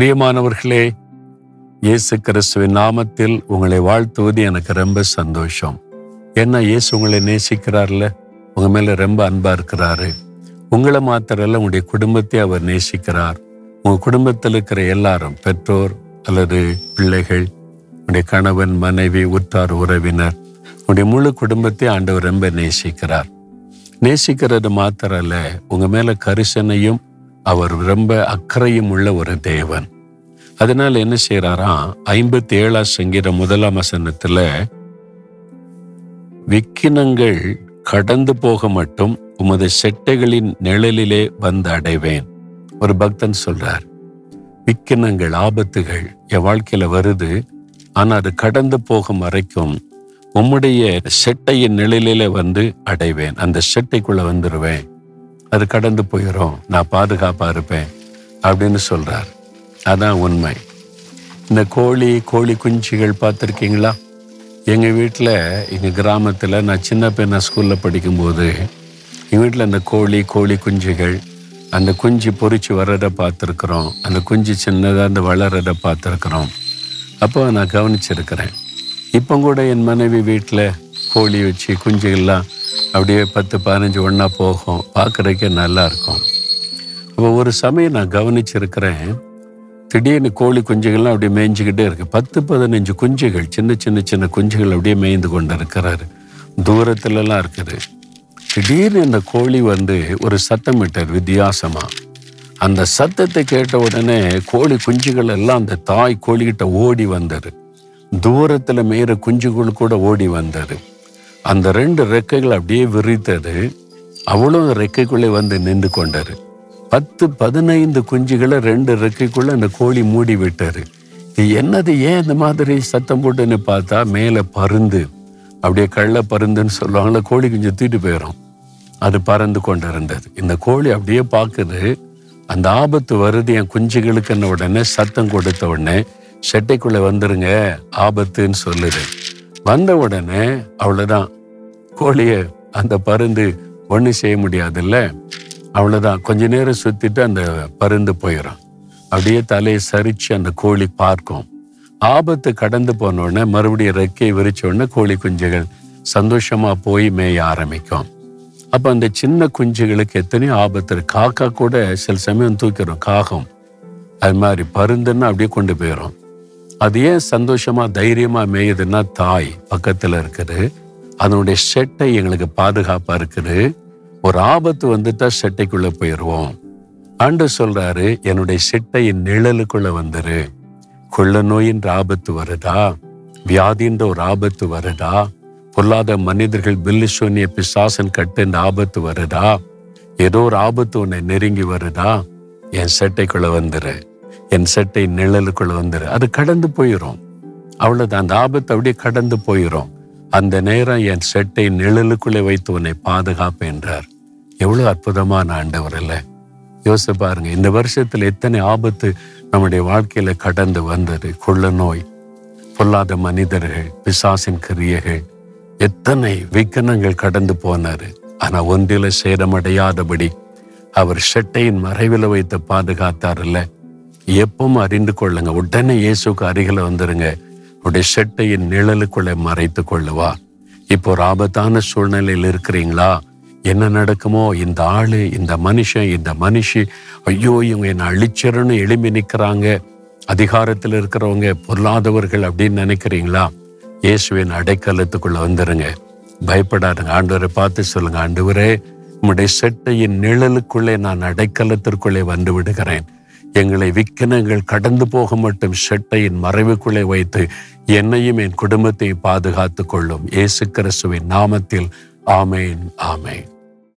பிரியமானவர்களே இயேசு கிறிஸ்துவின் நாமத்தில் உங்களை வாழ்த்துவது எனக்கு ரொம்ப சந்தோஷம். ஏன்னா இயேசு உங்களை நேசிக்கிறார்ல? உங்க மேல ரொம்ப அன்பா இருக்கிறாரு. உங்களை மாத்திரல்ல உங்களுடைய குடும்பத்தை அவர் நேசிக்கிறார். உங்க குடும்பத்தில் இருக்கிற எல்லாரும் பெற்றோர் அல்லது பிள்ளைகள் உங்களுடைய கணவன் மனைவி உற்றார் உறவினர் உங்களுடைய முழு குடும்பத்தை ஆண்டவர் ரொம்ப நேசிக்கிறார். நேசிக்கிறது மாத்திரம் அல்ல உங்க மேல கரிசனையும் அவர் ரொம்ப அக்கறையும் உள்ள ஒரு தேவன். அதனால என்ன செய்யறாரா ஐம்பத்தி ஏழாம் சங்கீதம் முதலாம் வசனத்துல விக்கினங்கள் கடந்து போக மட்டும் உமது செட்டைகளின் நிழலிலே வந்து அடைவேன். ஒரு பக்தன் சொல்றார் விக்கினங்கள் ஆபத்துகள் என் வாழ்க்கையில வருது. ஆனா அது கடந்து போகும் வரைக்கும் உம்முடைய செட்டையின் நிழலிலே வந்து அடைவேன். அந்த செட்டைக்குள்ள வந்துருவேன். அது கடந்து போயிடும் நான் பாதுகாப்பாக இருப்பேன் அப்படின்னு சொல்கிறார் அதான் உண்மை. இந்த கோழி கோழி குஞ்சுகள் பார்த்துருக்கீங்களா? எங்கள் வீட்டில் எங்கள் கிராமத்தில் நான் சின்ன பையனா ஸ்கூலில் படிக்கும்போது எங்கள் வீட்டில் அந்த கோழி கோழி குஞ்சுகள் அந்த குஞ்சு பொறிச்சு வர்றதை பார்த்துருக்குறோம். அந்த குஞ்சு சின்னதாக அந்த வளர்றதை பார்த்துருக்குறோம். அப்போ நான் கவனிச்சிருக்கிறேன். இப்போ கூட என் மனைவி வீட்டில் கோழி வச்சு குஞ்சுகள்லாம் அப்படியே பத்து பதினஞ்சு ஒன்றா போகும். பார்க்குறதுக்கே நல்லா இருக்கும். அப்போ ஒரு சமயம் நான் கவனிச்சிருக்கிறேன். திடீர்னு கோழி குஞ்சுகள்லாம் அப்படியே மேய்ஞ்சிக்கிட்டே இருக்கு. பத்து பதினஞ்சு குஞ்சுகள் சின்ன சின்ன சின்ன குஞ்சுகள் அப்படியே மேய்ந்து கொண்டு இருக்கிறாரு தூரத்துலலாம் இருக்குது. திடீர்னு இந்த கோழி வந்து ஒரு சத்தம் விட்டார் வித்தியாசமாக அந்த சத்தத்தை கேட்ட உடனே கோழி குஞ்சுகள் எல்லாம் அந்த தாய் கோழிகிட்ட ஓடி வந்தது. தூரத்தில் மேயிற குஞ்சுகள் கூட ஓடி வந்தது. அந்த ரெண்டு ரெக்கைகள் அப்படியே விரித்தது. அவளும் ரெக்கைக்குள்ளே வந்து நின்று கொண்டாரு பத்து பதினைந்து குஞ்சுகளை ரெண்டு ரெக்கைக்குள்ள அந்த கோழி மூடி விட்டாரு இது என்னது? ஏன் இந்த மாதிரி சத்தம் போட்டுன்னு பார்த்தா மேலே பருந்து. அப்படியே கள்ள பருந்துன்னு சொல்லுவாங்களே கோழி குஞ்சு தூக்கிட்டு போயிடும் அது பறந்து கொண்டு இருந்தது இந்த கோழி அப்படியே பார்க்குது. அந்த ஆபத்து வருது என் குஞ்சுகளுக்குன்ன உடனே சத்தம் கொடுத்த உடனே செட்டைக்குள்ளே வந்துருங்க ஆபத்துன்னு சொல்லுது. வந்த உடனே அவ்வளோதான் கோழிய அந்த பருந்து ஒன்றும் செய்ய முடியாதுல்ல? அவ்வளோதான் கொஞ்ச நேரம் சுற்றிட்டு அந்த பருந்து போயிடும் அப்படியே தலையை சரித்து அந்த கோழி பார்க்கும். ஆபத்து கடந்து போனோடனே மறுபடியும் ரெக்கையை விரிச்ச உடனே கோழி குஞ்சுகள் சந்தோஷமாக போய் மேய ஆரம்பிக்கும். அப்போ அந்த சின்ன குஞ்சுகளுக்கு எத்தனையோ ஆபத்து காக்கா கூட சில சமயம் தூக்கிறோம் காகம். அது மாதிரி பருந்துன்னு அப்படியே கொண்டு போயிடும் அது ஏன் சந்தோஷமாக தைரியமாக மேயுதுன்னா தாய் பக்கத்தில் இருக்குது. அதனுடைய செட்டை எங்களுக்கு பாதுகாப்பா இருக்குது. ஒரு ஆபத்து வந்துட்டா செட்டைக்குள்ள போயிடுவோம் ஆண்டு சொல்றாரு என்னுடைய செட்டையின் நிழலுக்குள்ள வந்துரு. கொள்ள நோயின்ற ஆபத்து வருதா? வியாதின்ற ஒரு ஆபத்து வருதா? பொல்லாத மனிதர்கள் பில்லு சூன்ய பிசாசன் கட்டுன்ற ஆபத்து வருதா? ஏதோ ஒரு ஆபத்து உன்னை நெருங்கி வருதா? என் செட்டைக்குள்ள வந்துரு. என் செட்டை நிழலுக்குள்ள வந்துரு. அது கடந்து போயிடும் அவ்வளவுதான். அந்த ஆபத்து அப்படியே கடந்து போயிடும் அந்த நேரம் என் செட்டை நிழலுக்குள்ளே வைத்து உன்னை பாதுகாப்பு என்றார். எவ்வளவு அற்புதமான ஆண்டவர் இல்லை யோசிச்சு பாருங்க இந்த வருஷத்துல எத்தனை ஆபத்து நம்முடைய வாழ்க்கையில கடந்து வந்தது. கொள்ள நோய் பொல்லாத மனிதர்கள் பிசாசின் கிரியைகள் எத்தனை விக்கனங்கள் கடந்து போனாரு. ஆனா ஒன்றில் சேதமடையாதபடி அவர் ஷெட்டையின் மறைவில் வைத்து பாதுகாத்தார்ல எப்பவும் அறிந்து கொள்ளுங்க உடனே இயேசுக்கு அருகில வந்துருங்க. உடைய செட்டையின் நிழலுக்குள்ளே மறைத்து கொள்ளுவா. இப்போ ஒரு ஆபத்தான சூழ்நிலையில் இருக்கிறீங்களா? என்ன நடக்குமோ? இந்த ஆளு இந்த மனுஷன் இந்த மனுஷி. ஐயோ இவங்க என்னை அழிச்சிடன்னு எழும்பி நிற்கிறாங்க. அதிகாரத்தில் இருக்கிறவங்க பொருளாதவர்கள் அப்படின்னு நினைக்கிறீங்களா? இயேசுவின் அடைக்கலத்துக்குள்ள வந்துருங்க. பயப்படாதுங்க. ஆண்டவரை பார்த்து சொல்லுங்க. ஆண்டவரே உம்முடைய செட்டையின் நிழலுக்குள்ளே நான் அடைக்கலத்திற்குள்ளே வந்து விடுகிறேன். எங்களை விக்கினங்கள் கடந்து போக மட்டும் செட்டையின் மறைவுக்குள்ளே வைத்து என்னையும் என் குடும்பத்தையும் பாதுகாத்துக் கொள்ளும் இயேசு கிறிஸ்துவின் நாமத்தில். ஆமேன் ஆமேன்.